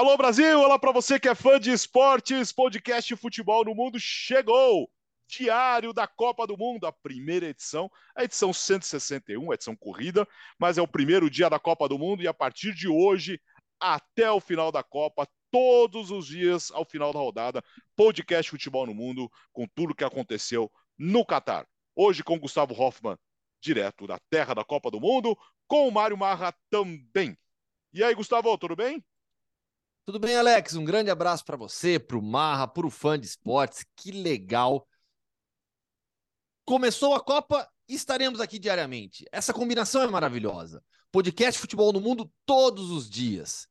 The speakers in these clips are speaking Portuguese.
Alô Brasil, olá para você que é fã de esportes, podcast Futebol no Mundo chegou. Diário da Copa do Mundo, a primeira edição, a edição 161, a edição corrida, mas é o primeiro dia da Copa do Mundo e a partir de hoje até o final da Copa, todos os dias ao final da rodada, podcast Futebol no Mundo com tudo que aconteceu no Catar. Hoje com Gustavo Hoffman, direto da terra da Copa do Mundo, com o Mário Marra também. E aí, Gustavo, tudo bem? Tudo bem, Alex? Um grande abraço para você, para o Marra, para o fã de esportes. Que legal. Começou a Copa, estaremos aqui diariamente. Essa combinação é maravilhosa. Podcast Futebol no Mundo todos os dias.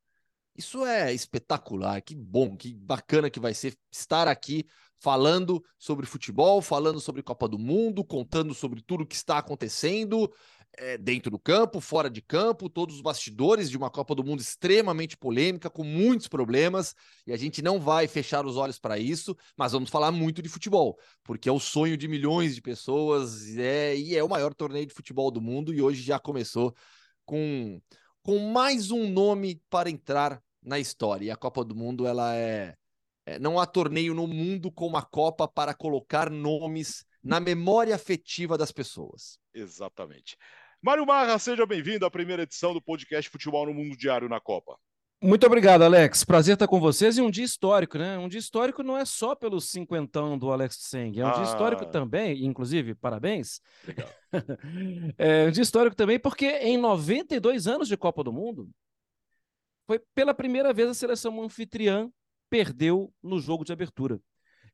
Isso é espetacular, que bom, que bacana que vai ser estar aqui falando sobre futebol, falando sobre Copa do Mundo, contando sobre tudo que está acontecendo, é, dentro do campo, fora de campo, todos os bastidores de uma Copa do Mundo extremamente polêmica, com muitos problemas, e a gente não vai fechar os olhos para isso, mas vamos falar muito de futebol, porque é o sonho de milhões de pessoas é, e é o maior torneio de futebol do mundo, e hoje já começou com, com mais um nome para entrar na história. E a Copa do Mundo, ela é. é não há torneio no mundo como a Copa para colocar nomes na memória afetiva das pessoas. Exatamente. Mário Marra, seja bem-vindo à primeira edição do podcast Futebol no Mundo Diário na Copa. Muito obrigado, Alex. Prazer estar com vocês e um dia histórico, né? Um dia histórico não é só pelo cinquentão do Alex Tseng, é um ah. dia histórico também, inclusive, parabéns. Obrigado. é um dia histórico também porque em 92 anos de Copa do Mundo, foi pela primeira vez a seleção anfitriã perdeu no jogo de abertura.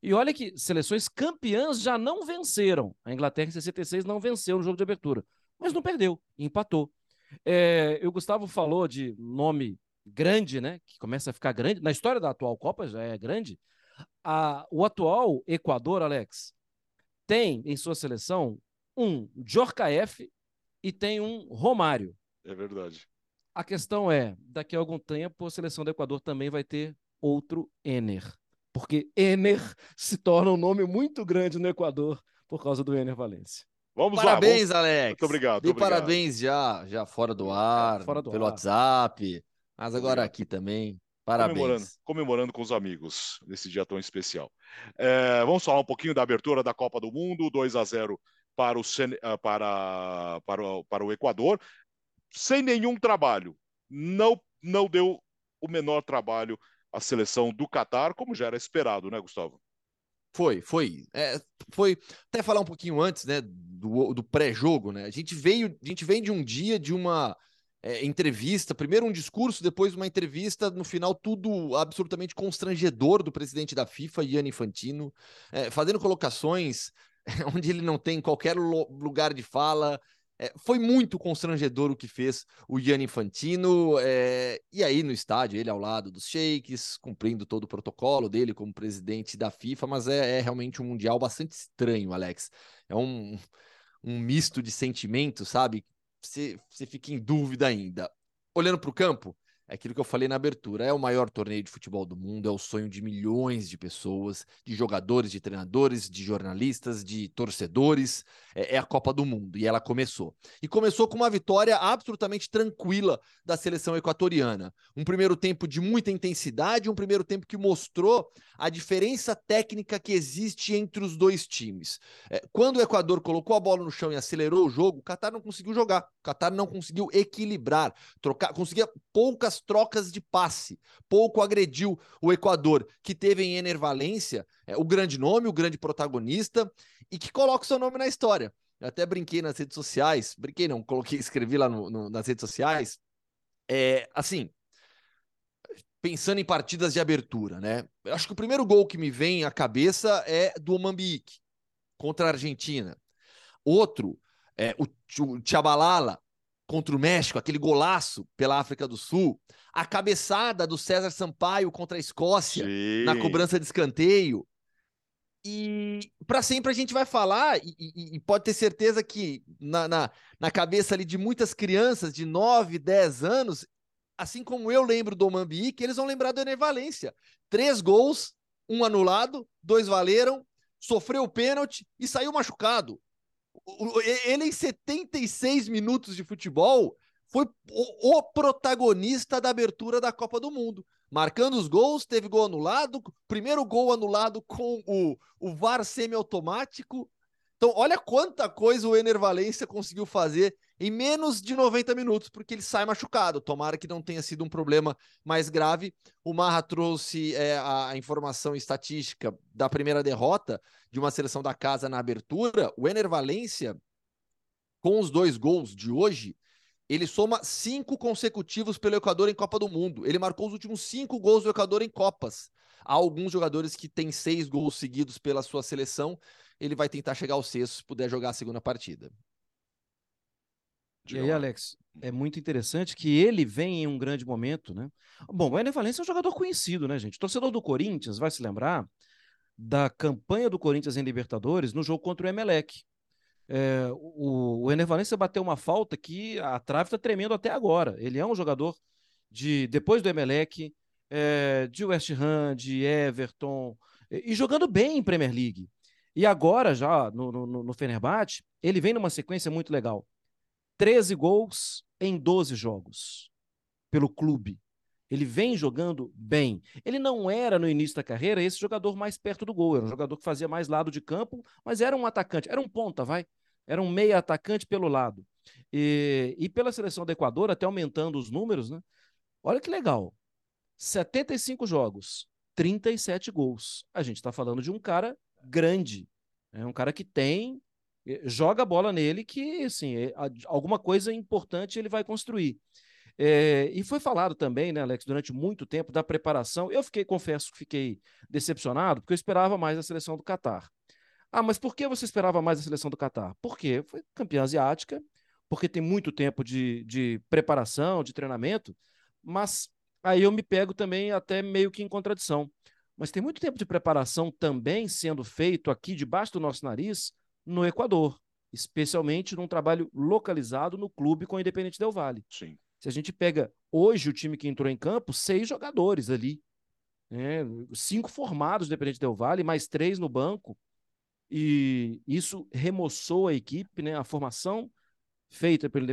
E olha que seleções campeãs já não venceram. A Inglaterra em 66 não venceu no jogo de abertura mas não perdeu, empatou. É, o Gustavo falou de nome grande, né? Que começa a ficar grande. Na história da atual Copa já é grande. A, o atual Equador, Alex, tem em sua seleção um Djorkaeff e tem um Romário. É verdade. A questão é, daqui a algum tempo a seleção do Equador também vai ter outro Ener. Porque Ener se torna um nome muito grande no Equador por causa do Ener Valência. Vamos parabéns, lá, vamos... Alex. Muito obrigado. E parabéns já, já fora do ar, fora do pelo ar. WhatsApp, mas agora obrigado. aqui também. Parabéns. Comemorando, comemorando, com os amigos nesse dia tão especial. É, vamos falar um pouquinho da abertura da Copa do Mundo, 2 a 0 para o, ah, para, para, para o Equador, sem nenhum trabalho. Não, não deu o menor trabalho à seleção do Catar, como já era esperado, né, Gustavo? Foi, foi. É, foi até falar um pouquinho antes, né, do, do pré-jogo, né? A gente veio, a gente vem de um dia de uma é, entrevista, primeiro um discurso, depois uma entrevista, no final tudo absolutamente constrangedor do presidente da FIFA, Gianni Infantino, é, fazendo colocações onde ele não tem qualquer lugar de fala, é, foi muito constrangedor o que fez o Gianni Infantino, é, e aí no estádio, ele ao lado dos sheiks, cumprindo todo o protocolo dele como presidente da FIFA, mas é, é realmente um Mundial bastante estranho, Alex. É um, um misto de sentimentos, sabe? Você, você fica em dúvida ainda. Olhando para o campo, aquilo que eu falei na abertura. É o maior torneio de futebol do mundo, é o sonho de milhões de pessoas, de jogadores, de treinadores, de jornalistas, de torcedores. É, é, a Copa do Mundo e ela começou. E começou com uma vitória absolutamente tranquila da seleção equatoriana. Um primeiro tempo de muita intensidade, um primeiro tempo que mostrou a diferença técnica que existe entre os dois times. É, quando o Equador colocou a bola no chão e acelerou o jogo, o Qatar não conseguiu jogar. O Qatar não conseguiu equilibrar, trocar, conseguia poucas poucas trocas de passe, pouco agrediu o Equador, que teve em Enervalência é, o grande nome, o grande protagonista, e que coloca o seu nome na história. Eu até brinquei nas redes sociais, brinquei não, coloquei, escrevi lá no, no, nas redes sociais, é, assim, pensando em partidas de abertura, né? Eu acho que o primeiro gol que me vem à cabeça é do Mambique contra a Argentina. Outro, é, o, Tchabalala contra o México, aquele golaço pela África do Sul, a cabeçada do César Sampaio contra a Escócia Sim. na cobrança de escanteio. E para sempre a gente vai falar, e, e, e pode ter certeza que na, na, na, cabeça ali de muitas crianças de 9, 10 anos, assim como eu lembro do Mambi, que eles vão lembrar do Ener Valência. Três gols, um anulado, dois valeram, sofreu o pênalti e saiu machucado ele em 76 minutos de futebol foi o, protagonista da abertura da Copa do Mundo. Marcando os gols, teve gol anulado, primeiro gol anulado com o, o VAR semiautomático. Então, olha quanta coisa o Ener Valência conseguiu fazer em menos de 90 minutos, porque ele sai machucado. Tomara que não tenha sido um problema mais grave. O Marra trouxe é, a informação estatística da primeira derrota de uma seleção da casa na abertura. O Ener Valência, com os dois gols de hoje, ele soma cinco consecutivos pelo Equador em Copa do Mundo. Ele marcou os últimos cinco gols do Equador em Copas. Há alguns jogadores que têm seis gols seguidos pela sua seleção. Ele vai tentar chegar ao sexto se puder jogar a segunda partida. E aí, Alex, é muito interessante que ele vem em um grande momento, né? Bom, o Ener Valencia é um jogador conhecido, né, gente? O torcedor do Corinthians vai se lembrar da campanha do Corinthians em Libertadores no jogo contra o Emelec. É, o, o Ener Valencia bateu uma falta que a trave está tremendo até agora. Ele é um jogador de depois do Emelec, é, de West Ham, de Everton, e, e, jogando bem em Premier League. E agora, já no, no, no Fenerbahçe, ele vem numa sequência muito legal. 13 gols em 12 jogos pelo clube. Ele vem jogando bem. Ele não era no início da carreira esse jogador mais perto do gol, era um jogador que fazia mais lado de campo, mas era um atacante, era um ponta, vai. Era um meia atacante pelo lado. E, e pela seleção do Equador, até aumentando os números, né? Olha que legal. 75 jogos, 37 gols. A gente está falando de um cara grande. É um cara que tem joga a bola nele que, assim, é, alguma coisa importante ele vai construir. É, e foi falado também, né, Alex, durante muito tempo da preparação. Eu fiquei, confesso que fiquei decepcionado, porque eu esperava mais a seleção do Catar. Ah, mas por que você esperava mais a seleção do Catar? Porque foi campeã asiática, porque tem muito tempo de, de preparação, de treinamento, mas aí eu me pego também até meio que em contradição. Mas tem muito tempo de preparação também sendo feito aqui debaixo do nosso nariz no Equador, especialmente num trabalho localizado no clube com o Independente Del Vale. Sim. Se a gente pega hoje o time que entrou em campo, seis jogadores ali. Né? Cinco formados do Independente Del Vale, mais três no banco. E isso remoçou a equipe, né? A formação feita pelo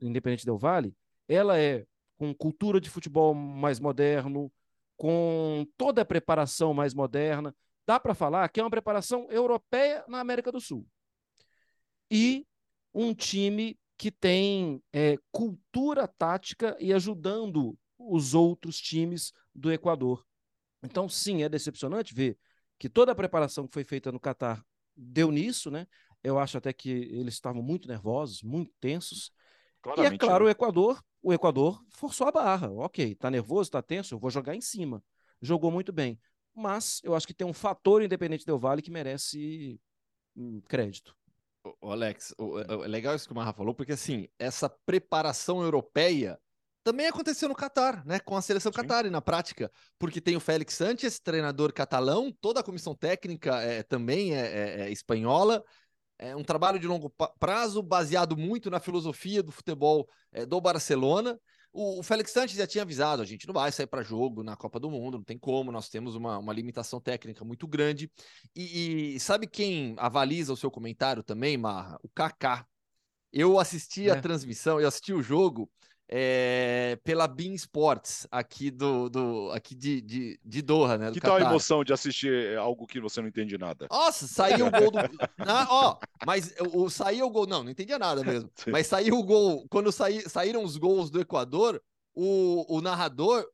Independente Del Vale, ela é com cultura de futebol mais moderno, com toda a preparação mais moderna. Dá para falar que é uma preparação europeia na América do Sul e um time que tem é, cultura tática e ajudando os outros times do Equador. Então, sim, é decepcionante ver que toda a preparação que foi feita no Catar deu nisso, né? Eu acho até que eles estavam muito nervosos, muito tensos. Claramente, e é claro, né? o Equador, o Equador forçou a barra. Ok, tá nervoso, tá tenso, eu vou jogar em cima. Jogou muito bem. Mas eu acho que tem um fator independente do Vale que merece hum, crédito. O Alex, o, é legal isso que o Marra falou, porque assim, essa preparação europeia também aconteceu no Catar, né? Com a seleção Catar e na prática, porque tem o Félix Sanches, treinador catalão, toda a comissão técnica é, também é, é, é espanhola. É um trabalho de longo prazo, baseado muito na filosofia do futebol é, do Barcelona. O, o Félix Santos já tinha avisado, a gente não vai sair para jogo na Copa do Mundo, não tem como, nós temos uma, uma limitação técnica muito grande. E, e sabe quem avaliza o seu comentário também, Marra? O Kaká. Eu assisti é. a transmissão, eu assisti o jogo é, pela Bean Sports, aqui do, do aqui de, de, de Doha, né? Que tal a emoção de assistir algo que você não entende nada? Nossa, saiu o gol do. ah, ó, mas o, saiu o gol. Não, não entendia nada mesmo. Mas saiu o gol. Quando saí, saíram os gols do Equador, o, o narrador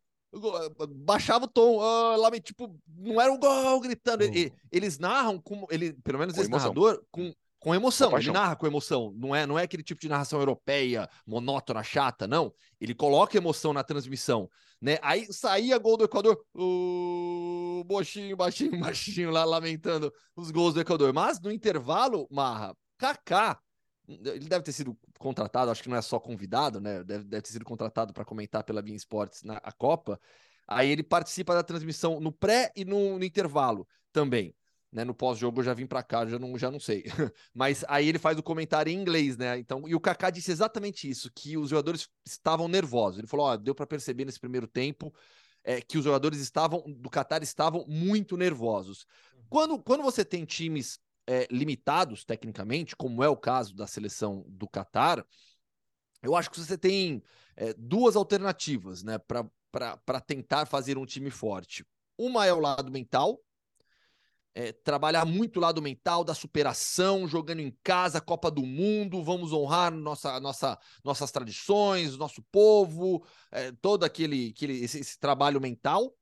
baixava o tom, uh, lá, tipo, não era um gol gritando. Uhum. Eles narram com. Ele, pelo menos com esse emoção. narrador, com com emoção, ele narra com emoção, não é, não é aquele tipo de narração europeia, monótona, chata, não. Ele coloca emoção na transmissão, né? Aí saía gol do Equador, o uh, baixinho, baixinho, lá lamentando os gols do Equador. Mas no intervalo, Marra, Kaká, ele deve ter sido contratado, acho que não é só convidado, né? Deve, deve ter sido contratado para comentar pela Bean Sports na a Copa. Aí ele participa da transmissão no pré e no, no intervalo também né? No pós-jogo eu já vim para cá, já não, já não sei. Mas aí ele faz o comentário em inglês, né? Então, e o Kaká disse exatamente isso, que os jogadores estavam nervosos. Ele falou: ó, deu para perceber nesse primeiro tempo é, que os jogadores estavam do Qatar estavam muito nervosos. Uhum. Quando, quando você tem times é, limitados tecnicamente, como é o caso da seleção do Qatar, eu acho que você tem é, duas alternativas, né, para tentar fazer um time forte. Uma é o lado mental, é, trabalhar muito o lado mental da superação, jogando em casa, Copa do Mundo, vamos honrar nossa, nossa, nossas tradições, nosso povo, é, todo aquele, aquele esse, esse, trabalho mental.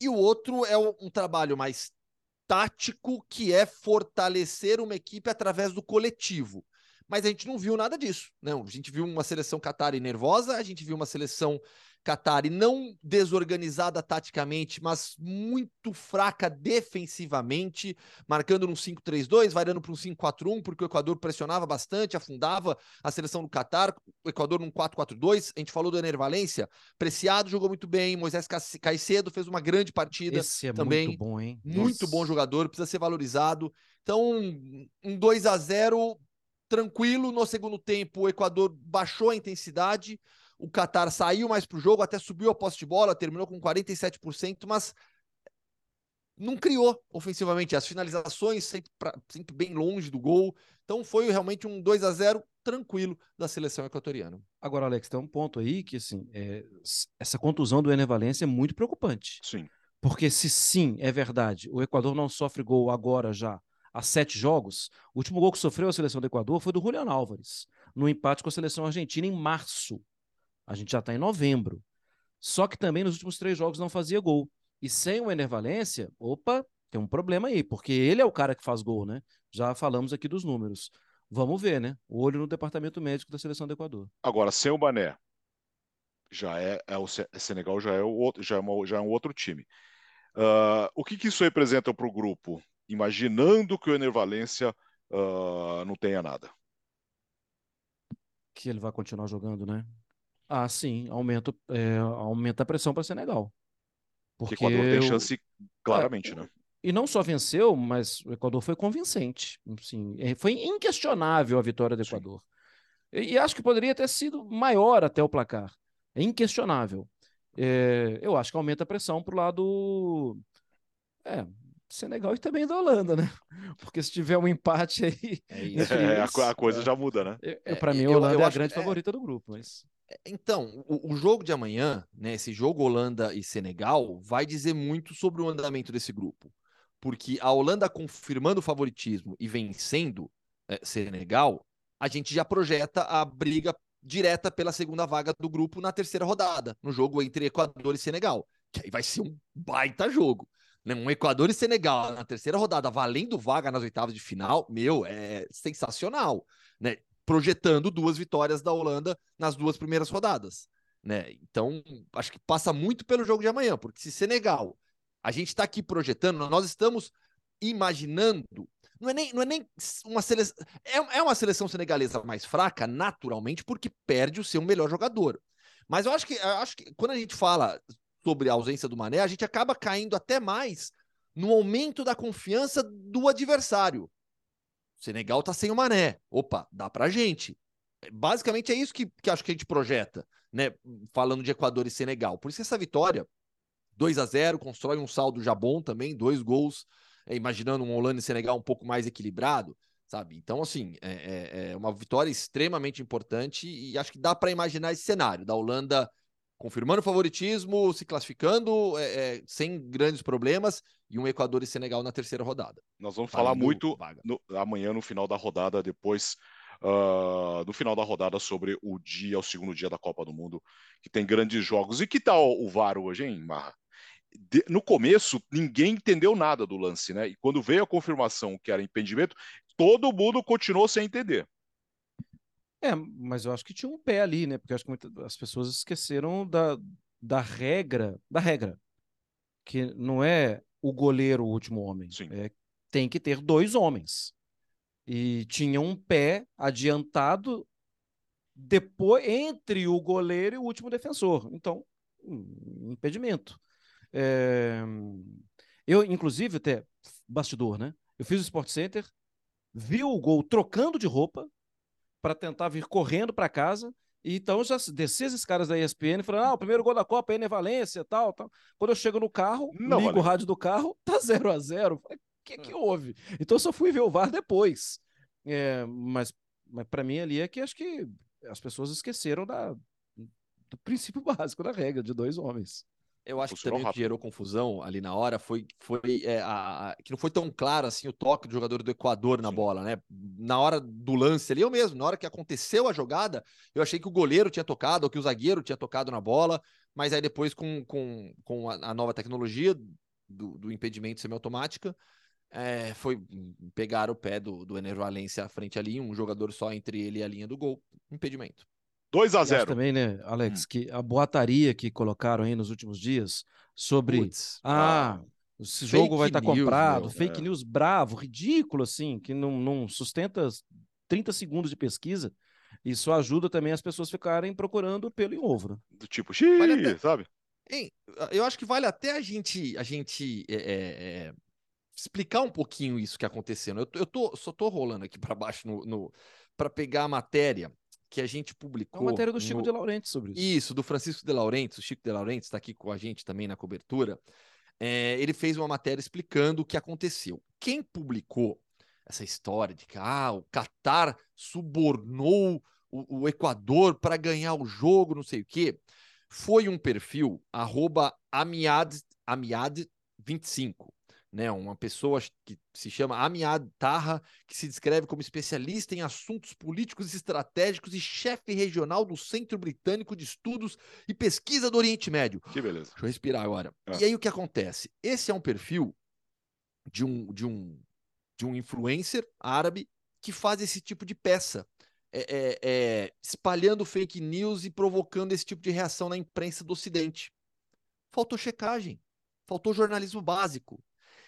E o outro é um, um trabalho mais tático, que é fortalecer uma equipe através do coletivo mas a gente não viu nada disso. Né? A gente viu uma seleção Qatari nervosa, a gente viu uma seleção Qatari não desorganizada taticamente, mas muito fraca defensivamente, marcando num 5-3-2, variando para um 5-4-1, porque o Equador pressionava bastante, afundava a seleção do Qatar, o Equador num 4-4-2. A gente falou do Ener Valência, Preciado jogou muito bem, Moisés Caicedo fez uma grande partida Esse é também. Muito bom, hein? Muito Nossa. bom jogador, precisa ser valorizado. Então, um 2 a 0 tranquilo. No segundo tempo, o Equador baixou a intensidade. O Qatar saiu mais para o jogo, até subiu a posse de bola, terminou com 47%, mas não criou ofensivamente. As finalizações sempre, pra, sempre bem longe do gol. Então foi realmente um 2 a 0 tranquilo da seleção equatoriana. Agora, Alex, tem um ponto aí que assim, é, essa contusão do Ener Valência é muito preocupante. Sim. Porque se sim, é verdade, o Equador não sofre gol agora já há sete jogos, o último gol que sofreu a seleção do Equador foi do Julian Álvares, no empate com a seleção argentina em março. A gente já está em novembro. Só que também nos últimos três jogos não fazia gol. E sem o Ener Valência, opa, tem um problema aí, porque ele é o cara que faz gol, né? Já falamos aqui dos números. Vamos ver, né? Olho no departamento médico da seleção do Equador. Agora, sem o Bané, já é, é o Senegal já é, o outro, já é, uma, já é um outro time. Uh, o que, que isso representa para o grupo? Imaginando que o Ener Valência uh, não tenha nada. Que ele vai continuar jogando, né? Ah, sim, aumenta, é, aumenta a pressão para Senegal. Porque o Equador tem chance claramente, é, né? E não só venceu, mas o Equador foi convincente. Sim, é, foi inquestionável a vitória do Equador. E, e, acho que poderia ter sido maior até o placar. É inquestionável. É, eu acho que aumenta a pressão para o lado é, Senegal e também da Holanda, né? Porque se tiver um empate aí. É, é eles, a, coisa já muda, né? É, Para mim, a Holanda eu, eu é a grande é favorita do grupo. Mas... É, então, o, o, jogo de amanhã, né? Esse jogo Holanda e Senegal, vai dizer muito sobre o andamento desse grupo. Porque a Holanda confirmando o favoritismo e vencendo é, Senegal, a gente já projeta a briga direta pela segunda vaga do grupo na terceira rodada, no jogo entre Equador e Senegal. Que aí vai ser um baita jogo né, um Equador e Senegal na terceira rodada, valendo vaga nas oitavas de final, meu, é sensacional, né? Projetando duas vitórias da Holanda nas duas primeiras rodadas, né? Então, acho que passa muito pelo jogo de amanhã, porque se Senegal, a gente está aqui projetando, nós estamos imaginando, não é nem, não é nem uma seleção, é, é uma seleção senegalesa mais fraca, naturalmente, porque perde o seu melhor jogador. Mas eu acho que, eu acho que quando a gente fala sobre a ausência do Mané, a gente acaba caindo até mais no aumento da confiança do adversário. O Senegal tá sem o Mané. Opa, dá pra gente. Basicamente é isso que, que acho que a gente projeta, né? Falando de Equador e Senegal. Por isso essa vitória, 2 a 0 constrói um saldo já bom também, dois gols, é, imaginando um Holanda e Senegal um pouco mais equilibrado, sabe? Então, assim, é, é, é uma vitória extremamente importante e acho que dá para imaginar esse cenário da Holanda confirmando o favoritismo, se classificando é, é, sem grandes problemas e um Equador e Senegal na terceira rodada. Nós vamos falar muito no, amanhã no final da rodada, depois uh, no final da rodada sobre o dia, o segundo dia da Copa do Mundo, que tem grandes jogos. E que tal o VAR hoje, hein, Marra? De, no começo, ninguém entendeu nada do lance, né? E quando veio a confirmação que era impedimento, todo mundo continuou sem entender. É, mas eu acho que tinha um pé ali, né? Porque eu acho que muitas, as pessoas esqueceram da, da regra, da regra, que não é o goleiro o último homem. Sim. É, tem que ter dois homens. E tinha um pé adiantado depois entre o goleiro e o último defensor. Então, um impedimento. É... Eu, inclusive, até bastidor, né? Eu fiz o Sport Center, vi o gol trocando de roupa, para tentar vir correndo para casa. E então já desci esses caras da ESPN falando: ah, o primeiro gol da Copa é Valência, tal, tal. Quando eu chego no carro, Não, ligo o rádio do carro, tá 0 a 0 O que, que houve? Então eu só fui ver o VAR depois. É, mas mas para mim ali é que acho que as pessoas esqueceram da, do princípio básico da regra de dois homens. Eu acho que também o que gerou confusão ali na hora foi, foi é, a, a, que não foi tão claro assim o toque do jogador do Equador na Sim. bola, né? Na hora do lance ali, eu mesmo, na hora que aconteceu a jogada, eu achei que o goleiro tinha tocado ou que o zagueiro tinha tocado na bola, mas aí depois com, com, com a, a nova tecnologia do, do impedimento semiautomática, é, foi pegar o pé do, do Ener Valencia à frente ali, um jogador só entre ele e a linha do gol, impedimento. 2 a 0 também, né, Alex, hum. que a boataria que colocaram aí nos últimos dias sobre Puts, ah, ah, esse jogo vai estar tá comprado, meu, fake é. news bravo, ridículo assim, que não, não sustenta 30 segundos de pesquisa. Isso ajuda também as pessoas ficarem procurando pelo em ovo. Né? Do tipo, xiii, vale até... sabe? Hein, eu acho que vale até a gente, a gente é, é, é explicar um pouquinho isso que aconteceu. Eu, eu tô, só tô rolando aqui para baixo no, no para pegar a matéria que a gente publicou. É uma matéria do Chico no... de Laurentiis sobre isso. Isso, do Francisco de Laurentiis. O Chico de Laurentiis está aqui com a gente também na cobertura. É, ele fez uma matéria explicando o que aconteceu. Quem publicou essa história de que ah, o Qatar subornou o, o Equador para ganhar o jogo, não sei o quê, foi um perfil arroba amiad, amiad25 né, uma pessoa que se chama Amiad Tarra, que se descreve como especialista em assuntos políticos e estratégicos e chefe regional do Centro Britânico de Estudos e Pesquisa do Oriente Médio. Que beleza. Deixa eu respirar agora. É. E aí o que acontece? Esse é um perfil de um, de um, de um influencer árabe que faz esse tipo de peça. É, é, é, espalhando fake news e provocando esse tipo de reação na imprensa do Ocidente. Faltou checagem, faltou jornalismo básico,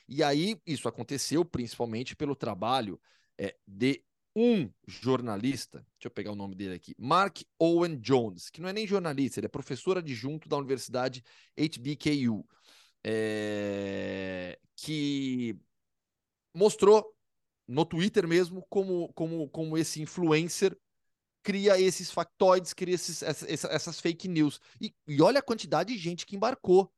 e aí isso aconteceu principalmente pelo trabalho é, de um jornalista, deixa eu pegar o nome dele aqui, Mark Owen Jones, que não é nem jornalista, ele é professor adjunto da Universidade HBKU, é, que mostrou no Twitter mesmo como, como, como esse influencer cria esses factoides, cria esses, essas, essas fake news. E, e olha a quantidade de gente que embarcou,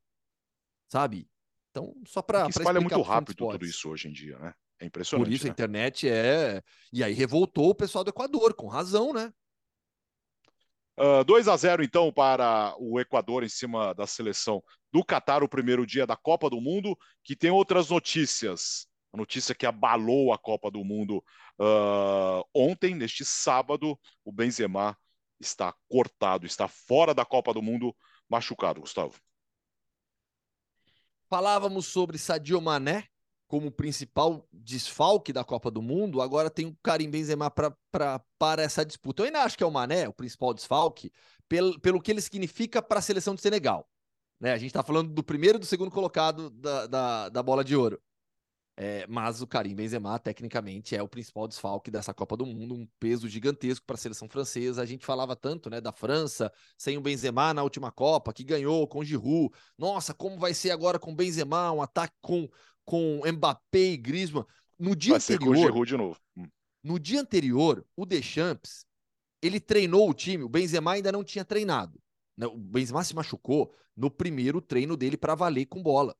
sabe? Então, só para. Espalha muito rápido tudo isso hoje em dia, né? É impressionante. Por isso né? a internet é. E aí revoltou o pessoal do Equador, com razão, né? Uh, 2 a 0 então para o Equador em cima da seleção do Catar, o primeiro dia da Copa do Mundo, que tem outras notícias. A notícia que abalou a Copa do Mundo uh, ontem, neste sábado, o Benzema está cortado, está fora da Copa do Mundo, machucado, Gustavo. Falávamos sobre Sadio Mané como principal desfalque da Copa do Mundo, agora tem o Karim Benzema pra, pra, para essa disputa. Eu ainda acho que é o Mané o principal desfalque, pelo, pelo que ele significa para a seleção de Senegal. Né? A gente está falando do primeiro e do segundo colocado da, da, da bola de ouro. É, mas o Karim Benzema, tecnicamente, é o principal desfalque dessa Copa do Mundo, um peso gigantesco para a seleção francesa. A gente falava tanto né, da França sem o Benzema na última Copa, que ganhou com Giroud. Nossa, como vai ser agora com Benzema, um ataque com, com Mbappé e Griezmann. No dia vai anterior, ser com Giroud de novo. Hum. No dia anterior, o Deschamps, ele treinou o time, o Benzema ainda não tinha treinado. Né? O Benzema se machucou no primeiro treino dele para valer com bola.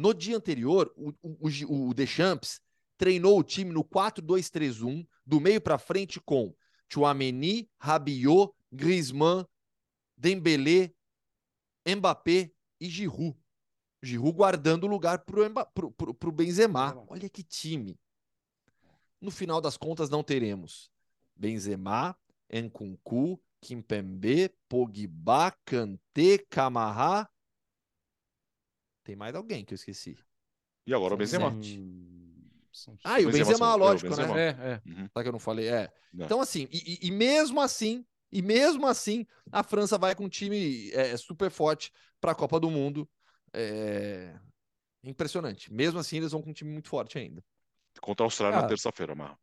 No dia anterior, o, o, o Deschamps treinou o time no 4-2-3-1, do meio para frente com Chouameni, Rabiot, Griezmann, Dembélé, Mbappé e Giroud. Giroud guardando o lugar para o Benzema. Olha que time. No final das contas, não teremos Benzema, Nkunku, Kimpembe, Pogba, Kanté, Camará tem mais alguém que eu esqueci. E agora o Benzema. Ah, e o Benzema, Benzema lógico, é, Benzema. né? É, é. Uhum. Sabe que eu não falei? É. Não. Então, assim, e, e, mesmo assim, e mesmo assim, a França vai com um time é, super forte para a Copa do Mundo. É... Impressionante. Mesmo assim, eles vão com um time muito forte ainda. Contra a Austrália ah, na terça-feira, Marra.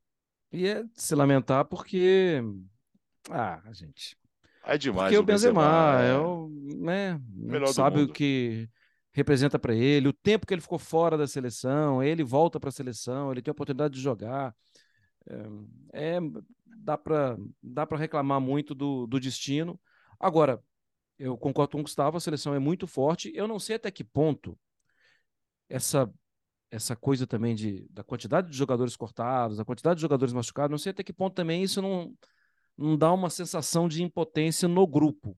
E é de se lamentar porque. Ah, gente. É demais. Porque o Benzema, Benzema é, é o. Né, Melhor sabe o que representa para ele, o tempo que ele ficou fora da seleção, ele volta para a seleção, ele tem a oportunidade de jogar. É, é dá para dá para reclamar muito do, do destino. Agora, eu concordo com o Gustavo, a seleção é muito forte. Eu não sei até que ponto essa essa coisa também de, da quantidade de jogadores cortados, da quantidade de jogadores machucados, não sei até que ponto também isso não não dá uma sensação de impotência no grupo.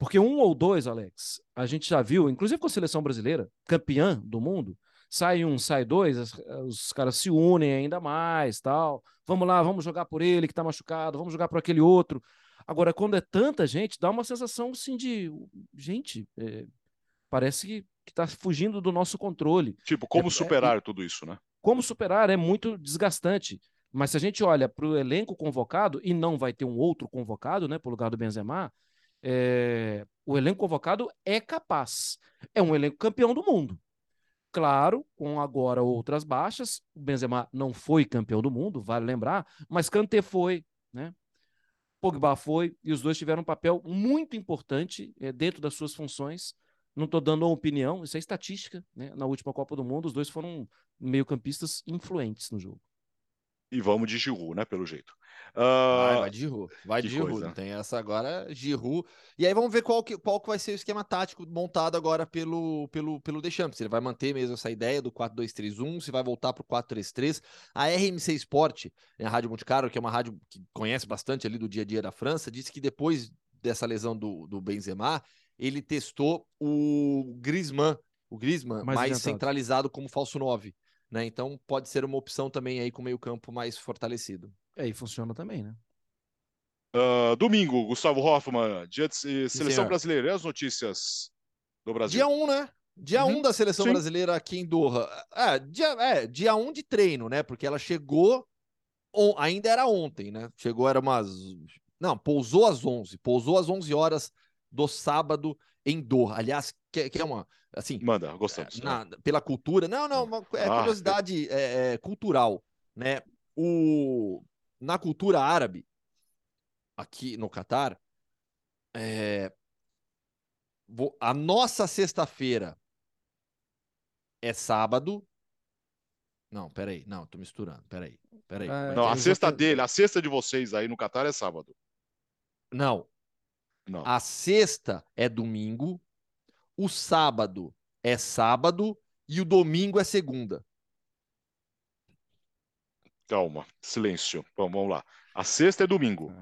Porque um ou dois, Alex, a gente já viu, inclusive com a seleção brasileira, campeã do mundo, sai um, sai dois, os caras se unem ainda mais, tal. Vamos lá, vamos jogar por ele que tá machucado, vamos jogar por aquele outro. Agora, quando é tanta gente, dá uma sensação assim de. Gente, é, parece que, que tá fugindo do nosso controle. Tipo, como é, superar é, tudo isso, né? Como superar é muito desgastante. Mas se a gente olha para o elenco convocado, e não vai ter um outro convocado, né, por lugar do Benzema, é, o elenco convocado é capaz. É um elenco campeão do mundo. Claro, com agora outras baixas, o Benzema não foi campeão do mundo, vale lembrar, mas Kanté foi, né? Pogba foi, e os dois tiveram um papel muito importante é, dentro das suas funções. Não estou dando uma opinião, isso é estatística. Né? Na última Copa do Mundo, os dois foram meio-campistas influentes no jogo. E vamos de Giroud, né? Pelo jeito. Uh... Vai, vai de Giroud. Vai de Giroud. Não tem essa agora, Giroud. E aí vamos ver qual que, qual que vai ser o esquema tático montado agora pelo, pelo, pelo Deschamps. Se ele vai manter mesmo essa ideia do 4-2-3-1, se vai voltar para o 4-3-3. A RMC Sport, a Rádio Monte Carlo, que é uma rádio que conhece bastante ali do dia a dia da França, disse que depois dessa lesão do, do Benzema, ele testou o Griezmann, o Griezmann mais, mais centralizado como falso 9. Né? Então pode ser uma opção também aí com o meio-campo mais fortalecido. É, e funciona também, né? Uh, domingo, Gustavo Hoffman, dia de seleção Sim, brasileira. E as notícias do Brasil? Dia 1, um, né? Dia 1 uhum. um da seleção Sim. brasileira aqui em Doha. É, dia, é, dia 1 um de treino, né? Porque ela chegou, on, ainda era ontem, né? Chegou, era umas. Não, pousou às 11. Pousou às 11 horas do sábado em Doha. Aliás, que, que é uma. Assim, Manda, gostamos. Na, pela cultura. Não, não, uma, é ah, curiosidade é, é, cultural, né? O, na cultura árabe, aqui no Catar, é, a nossa sexta-feira é sábado. Não, peraí, não, tô misturando, peraí, peraí. É, não, a sexta dele, a sexta de vocês aí no Catar é sábado. Não. Não. A sexta é domingo, o sábado é sábado e o domingo é segunda. Calma, silêncio. Vamos, vamos lá. A sexta é domingo.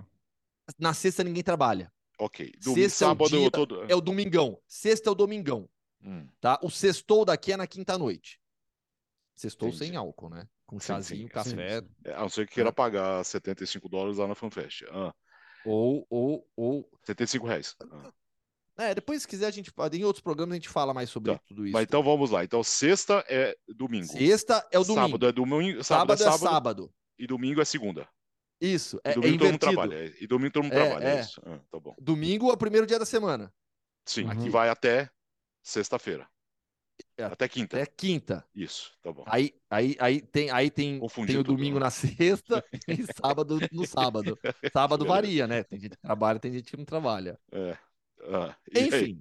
Na sexta ninguém trabalha. Ok. Domingo, sexta sábado é o, dia, todo... é o domingão. Sexta é o domingão. Hum. Tá? O sextou daqui é na quinta-noite. Sextou Entendi. sem álcool, né? Com chazinho, sim, sim, café. Sim, é, a não ser que queira pagar 75 dólares lá na FanFest. Ah. Ou, ou, ou. 75 reais. Ah. É, depois, se quiser, a gente em outros programas a gente fala mais sobre tá. tudo isso. Mas então vamos lá. Então, sexta é domingo. Sexta é o domingo. Sábado é domingo. Sábado, sábado é, sábado, é sábado. E domingo é segunda. Isso, é, e domingo é todo mundo trabalha. E domingo todo mundo é, trabalha. É. é. Isso. Ah, tá bom. Domingo é o primeiro dia da semana. Sim, uhum. aqui vai até sexta-feira. É, até quinta. Até quinta. Isso, tá bom. Aí, aí, aí tem, aí tem, tem o domingo né? na sexta e sábado no sábado. Sábado varia, né? Tem gente que trabalha, tem gente que não trabalha. É. Ah, Enfim,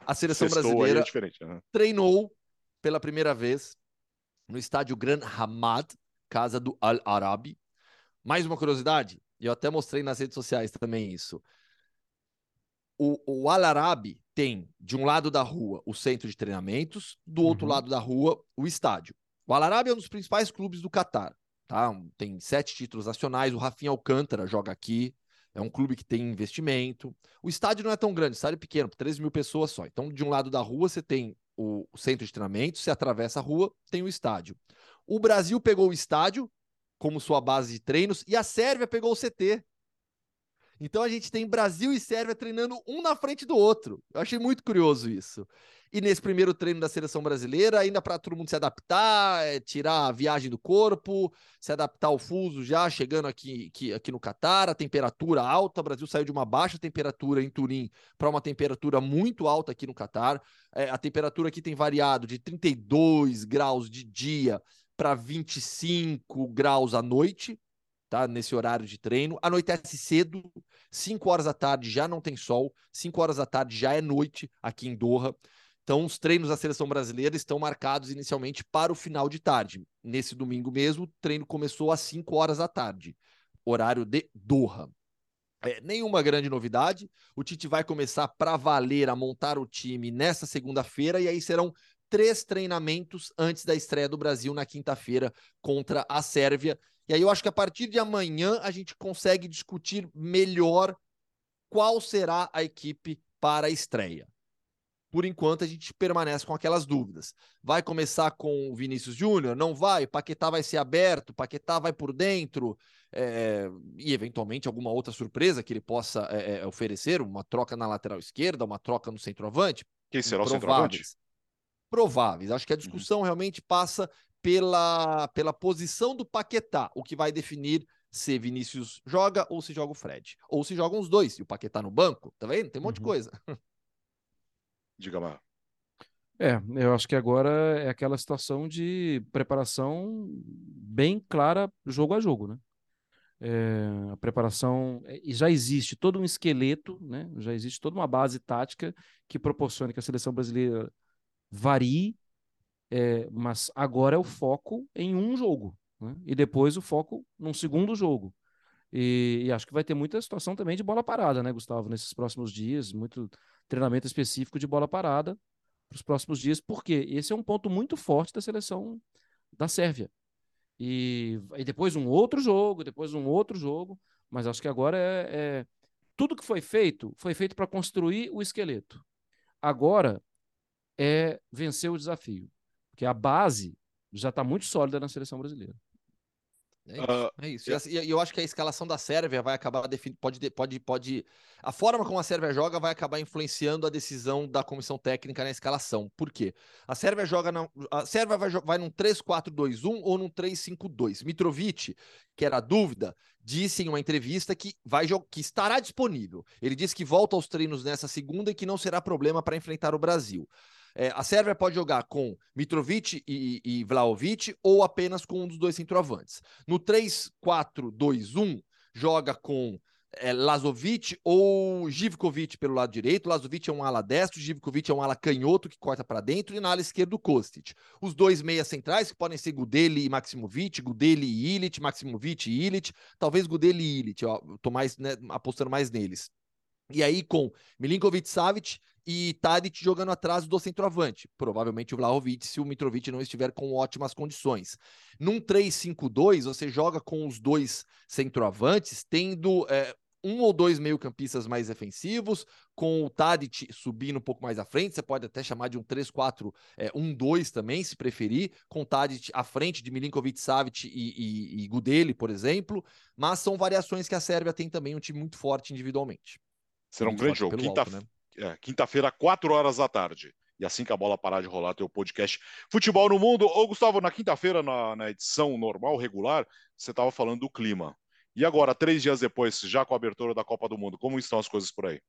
a seleção brasileira é treinou pela primeira vez no estádio Gran Hamad, casa do Al Arabi. Mais uma curiosidade, eu até mostrei nas redes sociais também isso. O, o Al Arabi tem, de um lado da rua, o centro de treinamentos, do outro uhum. lado da rua, o estádio. O Al Arabi é um dos principais clubes do Catar. Tá? Tem sete títulos nacionais. O Rafinha Alcântara joga aqui. É um clube que tem investimento. O estádio não é tão grande, o estádio é pequeno, 13 mil pessoas só. Então, de um lado da rua, você tem o centro de treinamento, você atravessa a rua, tem o estádio. O Brasil pegou o estádio como sua base de treinos e a Sérvia pegou o CT. Então a gente tem Brasil e Sérvia treinando um na frente do outro. Eu achei muito curioso isso. E nesse primeiro treino da seleção brasileira, ainda para todo mundo se adaptar, é, tirar a viagem do corpo, se adaptar ao fuso já, chegando aqui, aqui, aqui no Catar, a temperatura alta. O Brasil saiu de uma baixa temperatura em Turim para uma temperatura muito alta aqui no Catar. É, a temperatura aqui tem variado de 32 graus de dia para 25 graus à noite. Tá, nesse horário de treino. Anoitece cedo, 5 horas da tarde já não tem sol, 5 horas da tarde já é noite aqui em Doha. Então, os treinos da seleção brasileira estão marcados inicialmente para o final de tarde. Nesse domingo mesmo, o treino começou às 5 horas da tarde, horário de Doha. É, nenhuma grande novidade. O Tite vai começar para valer a montar o time nessa segunda-feira e aí serão três treinamentos antes da estreia do Brasil na quinta-feira contra a Sérvia. E aí eu acho que a partir de amanhã a gente consegue discutir melhor qual será a equipe para a estreia. Por enquanto a gente permanece com aquelas dúvidas. Vai começar com o Vinícius Júnior? Não vai? Paquetá vai ser aberto? Paquetá vai por dentro? É, e eventualmente alguma outra surpresa que ele possa é, oferecer, uma troca na lateral esquerda, uma troca no centroavante. Quem será o centroavante? Prováveis. Acho que a discussão uhum. realmente passa pela, pela posição do Paquetá, o que vai definir se Vinícius joga ou se joga o Fred. Ou se jogam os dois, e o Paquetá no banco, tá vendo? Tem um monte uhum. de coisa. Diga lá. É, eu acho que agora é aquela situação de preparação bem clara jogo a jogo, né? É, a preparação é, e já existe todo um esqueleto, né? Já existe toda uma base tática que proporciona que a seleção brasileira varie é, mas agora é o foco em um jogo, né? e depois o foco num segundo jogo. E, e, acho que vai ter muita situação também de bola parada, né, Gustavo, nesses próximos dias, muito treinamento específico de bola parada para os próximos dias, porque esse é um ponto muito forte da seleção da Sérvia. E, e depois um outro jogo, depois um outro jogo, mas acho que agora é, é tudo que foi feito foi feito para construir o esqueleto. Agora é vencer o desafio. Porque a base já está muito sólida na seleção brasileira. É isso. Uh, é isso. E eu acho que a escalação da Sérvia vai acabar definindo. Pode, pode, pode. A forma como a Sérvia joga vai acabar influenciando a decisão da comissão técnica na escalação. Por quê? A Sérvia joga. Na, a Sérvia vai, vai num 3-4-2-1 ou num 3-5-2. Mitrovic, que era a dúvida, disse em uma entrevista que, vai, que estará disponível. Ele disse que volta aos treinos nessa segunda e que não será problema para enfrentar o Brasil. É, a Sérvia pode jogar com Mitrovic e, e Vlaovic ou apenas com um dos dois centroavantes. No 3-4-2-1, joga com é, Lazovic ou Givkovic pelo lado direito. Lazovic é um ala destro, Givkovic é um ala canhoto que corta para dentro e na ala esquerda o Kostic. Os dois meias centrais que podem ser Gudeli e Maximovic, Gudeli e Illich, Maximovic e Illich, talvez Gudeli e Illich, ó, tô mais né, apostando mais neles. E aí com Milinkovic Savic e Tadic jogando atrás do centroavante. Provavelmente o Vlahovic, se o Mitrovic não estiver com ótimas condições. Num 3-5-2, você joga com os dois centroavantes, tendo é, um ou dois meio-campistas mais defensivos, com o Tadic subindo um pouco mais à frente. Você pode até chamar de um 3-4-1-2 é, também, se preferir, com o Tadic à frente de Milinkovic, Savic e, e, e Gudeli, por exemplo. Mas são variações que a Sérvia tem também um time muito forte individualmente. Será um grande jogo. Quinta-feira, né? É, quinta-feira, 4 horas da tarde. E assim que a bola parar de rolar, teu podcast Futebol no Mundo. Ô, Gustavo, na quinta-feira, na, na, edição normal, regular, você estava falando do clima. E agora, três dias depois, já com a abertura da Copa do Mundo, como estão as coisas por aí?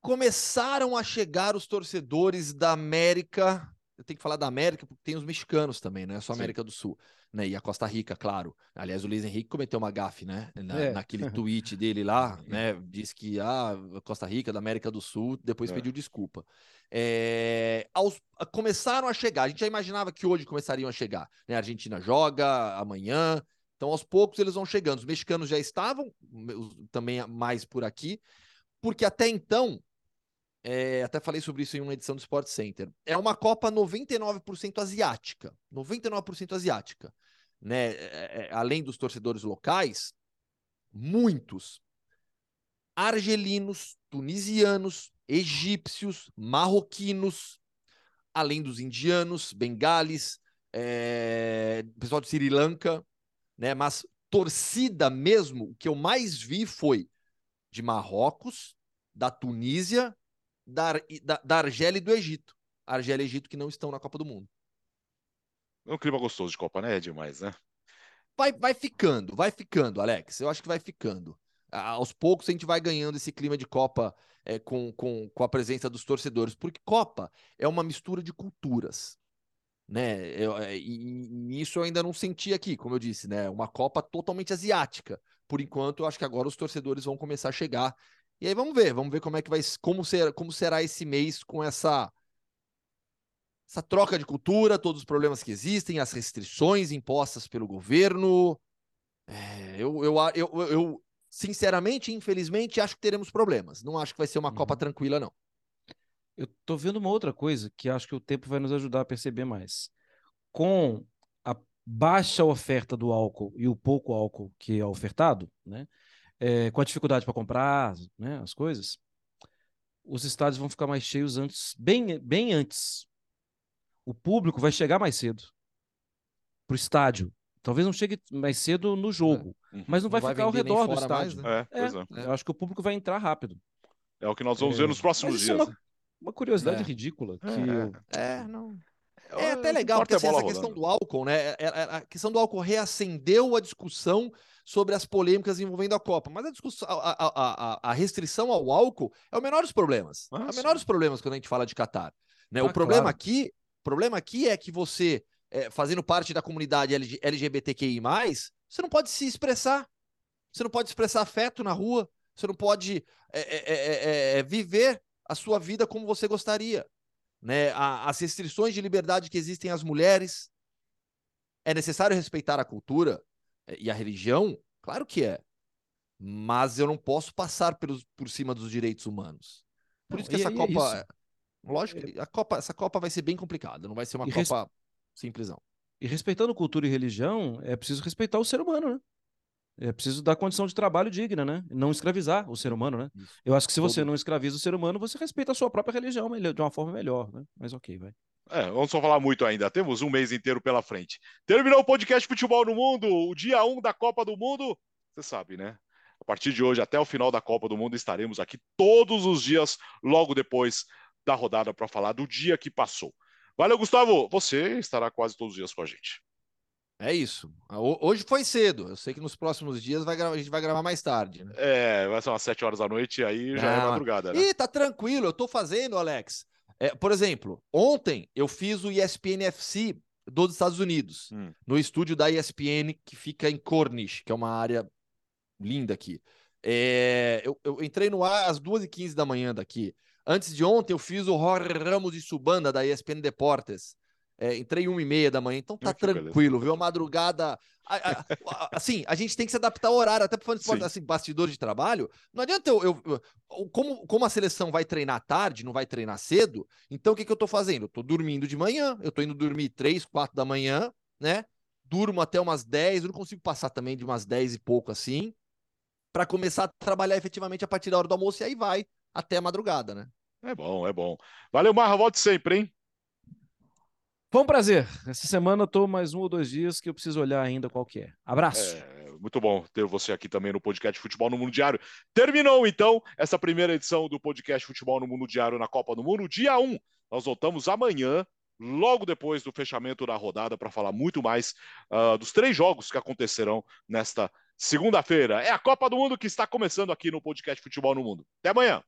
Começaram a chegar os torcedores da América. Eu tenho que falar da América porque tem os mexicanos também, não é só a América Sim. do Sul né? E a Costa Rica, claro. Aliás, o Luiz Henrique cometeu uma gafe, né? Na, é. Naquele tweet dele lá, né? Disse que ah, Costa Rica, da América do Sul, depois é. pediu desculpa. É, aos, começaram a chegar. A gente já imaginava que hoje começariam a chegar. Né? A Argentina joga amanhã. Então, aos poucos, eles vão chegando. Os mexicanos já estavam, também mais por aqui, porque até então é, até falei sobre isso em uma edição do Sport Center. É uma Copa 99% asiática. 99% asiática. Né? É, é, além dos torcedores locais, muitos argelinos, tunisianos, egípcios, marroquinos, além dos indianos, bengales, é, pessoal de Sri Lanka, né? Mas torcida mesmo, o que eu mais vi foi de Marrocos, da Tunísia da, da, da Argélia e do Egito. Argélia e Egito que não estão na Copa do Mundo. É um clima gostoso de Copa, né? É demais, né? Vai, vai ficando, vai ficando, Alex. Eu acho que vai ficando. Aos poucos a gente vai ganhando esse clima de Copa é, com, com, com a presença dos torcedores, porque Copa é uma mistura de culturas. Né? Eu, é, e, e isso eu ainda não senti aqui, como eu disse, né? Uma Copa totalmente asiática. Por enquanto, eu acho que agora os torcedores vão começar a chegar e aí vamos ver, vamos ver como é que vai, como, ser, como será esse mês com essa essa troca de cultura, todos os problemas que existem, as restrições impostas pelo governo. É, eu, eu, eu, eu, sinceramente, infelizmente, acho que teremos problemas. Não acho que vai ser uma uhum. Copa tranquila, não. Eu tô vendo uma outra coisa que acho que o tempo vai nos ajudar a perceber mais. Com a baixa oferta do álcool e o pouco álcool que é ofertado, né? É, com a dificuldade para comprar né, as coisas, os estádios vão ficar mais cheios antes, bem, bem antes. O público vai chegar mais cedo para o estádio. Talvez não chegue mais cedo no jogo, é. mas não vai, vai ficar ao redor do estádio. Mais, né? é, é, é, Eu acho que o público vai entrar rápido. É o que nós vamos ver nos próximos dias. É uma, uma curiosidade ridícula. Que eu... É, não. É até legal, porque assim, essa questão do álcool, né? A questão do álcool reacendeu a discussão sobre as polêmicas envolvendo a Copa. Mas a, discussão, a, a, a restrição ao álcool é o menor dos problemas. Ah, é o menor dos problemas quando a gente fala de Catar. Né? Ah, o problema claro. aqui, problema aqui é que você, é, fazendo parte da comunidade LGBTQI, você não pode se expressar. Você não pode expressar afeto na rua. Você não pode é, é, viver a sua vida como você gostaria né, a, as restrições de liberdade que existem às mulheres. É necessário respeitar a cultura e a religião? Claro que é. Mas eu não posso passar pelos, por cima dos direitos humanos. Por não, isso que essa Copa. É lógico, a Copa, essa Copa vai ser bem complicada, não vai ser uma e Copa res... simplesão. E respeitando cultura e religião, é preciso respeitar o ser humano, né? É preciso dar condição de trabalho digna, né? Não escravizar o ser humano, né? Isso. Eu acho que se você não escraviza o ser humano, você respeita a sua própria religião de uma forma melhor, né? Mas ok, vai. É, vamos só falar muito ainda. Temos um mês inteiro pela frente. Terminou o podcast Futebol no Mundo, o dia 1 da Copa do Mundo. Você sabe, né? A partir de hoje, até o final da Copa do Mundo, estaremos aqui todos os dias, logo depois da rodada, para falar do dia que passou. Valeu, Gustavo. Você estará quase todos os dias com a gente. É isso. Hoje foi cedo. Eu sei que nos próximos dias vai a gente vai gravar mais tarde. Né? É, vai ser umas 7 horas da noite e aí já é ah, é madrugada. Né? Ih, tá tranquilo. Eu tô fazendo, Alex. É, por exemplo, ontem eu fiz o ESPN FC dos Estados Unidos, hum. no estúdio da ESPN que fica em Cornish, que é uma área linda aqui. É, eu, eu, entrei no ar às 2h15 da manhã daqui. Antes de ontem, eu fiz o Jorge Ramos e Subanda da ESPN Deportes. É, entrei uma e meia da manhã, então tá tranquilo, viu? A madrugada. assim, a gente tem que se adaptar ao horário, até para falar assim, bastidor de trabalho. Não adianta eu, eu, eu, como, como a seleção vai treinar tarde, não vai treinar cedo, então o que, que eu tô fazendo? Eu tô dormindo de manhã, eu tô indo dormir três, quatro da manhã, né? Durmo até umas 10, eu não consigo passar também de umas 10 e pouco assim, para começar a trabalhar efetivamente a partir da hora do almoço e aí vai até a madrugada, né? É bom, é bom. Valeu, Marra, volte sempre, hein? Foi um prazer. Essa semana eu tô mais um ou dois dias que eu preciso olhar ainda qual que é. Abraço. É, muito bom ter você aqui também no podcast Futebol no Mundo Diário. Terminou então essa primeira edição do podcast Futebol no Mundo Diário na Copa do Mundo, dia 1. Nós voltamos amanhã, logo depois do fechamento da rodada, para falar muito mais uh, dos três jogos que acontecerão nesta segunda-feira. É a Copa do Mundo que está começando aqui no podcast Futebol no Mundo. Até amanhã.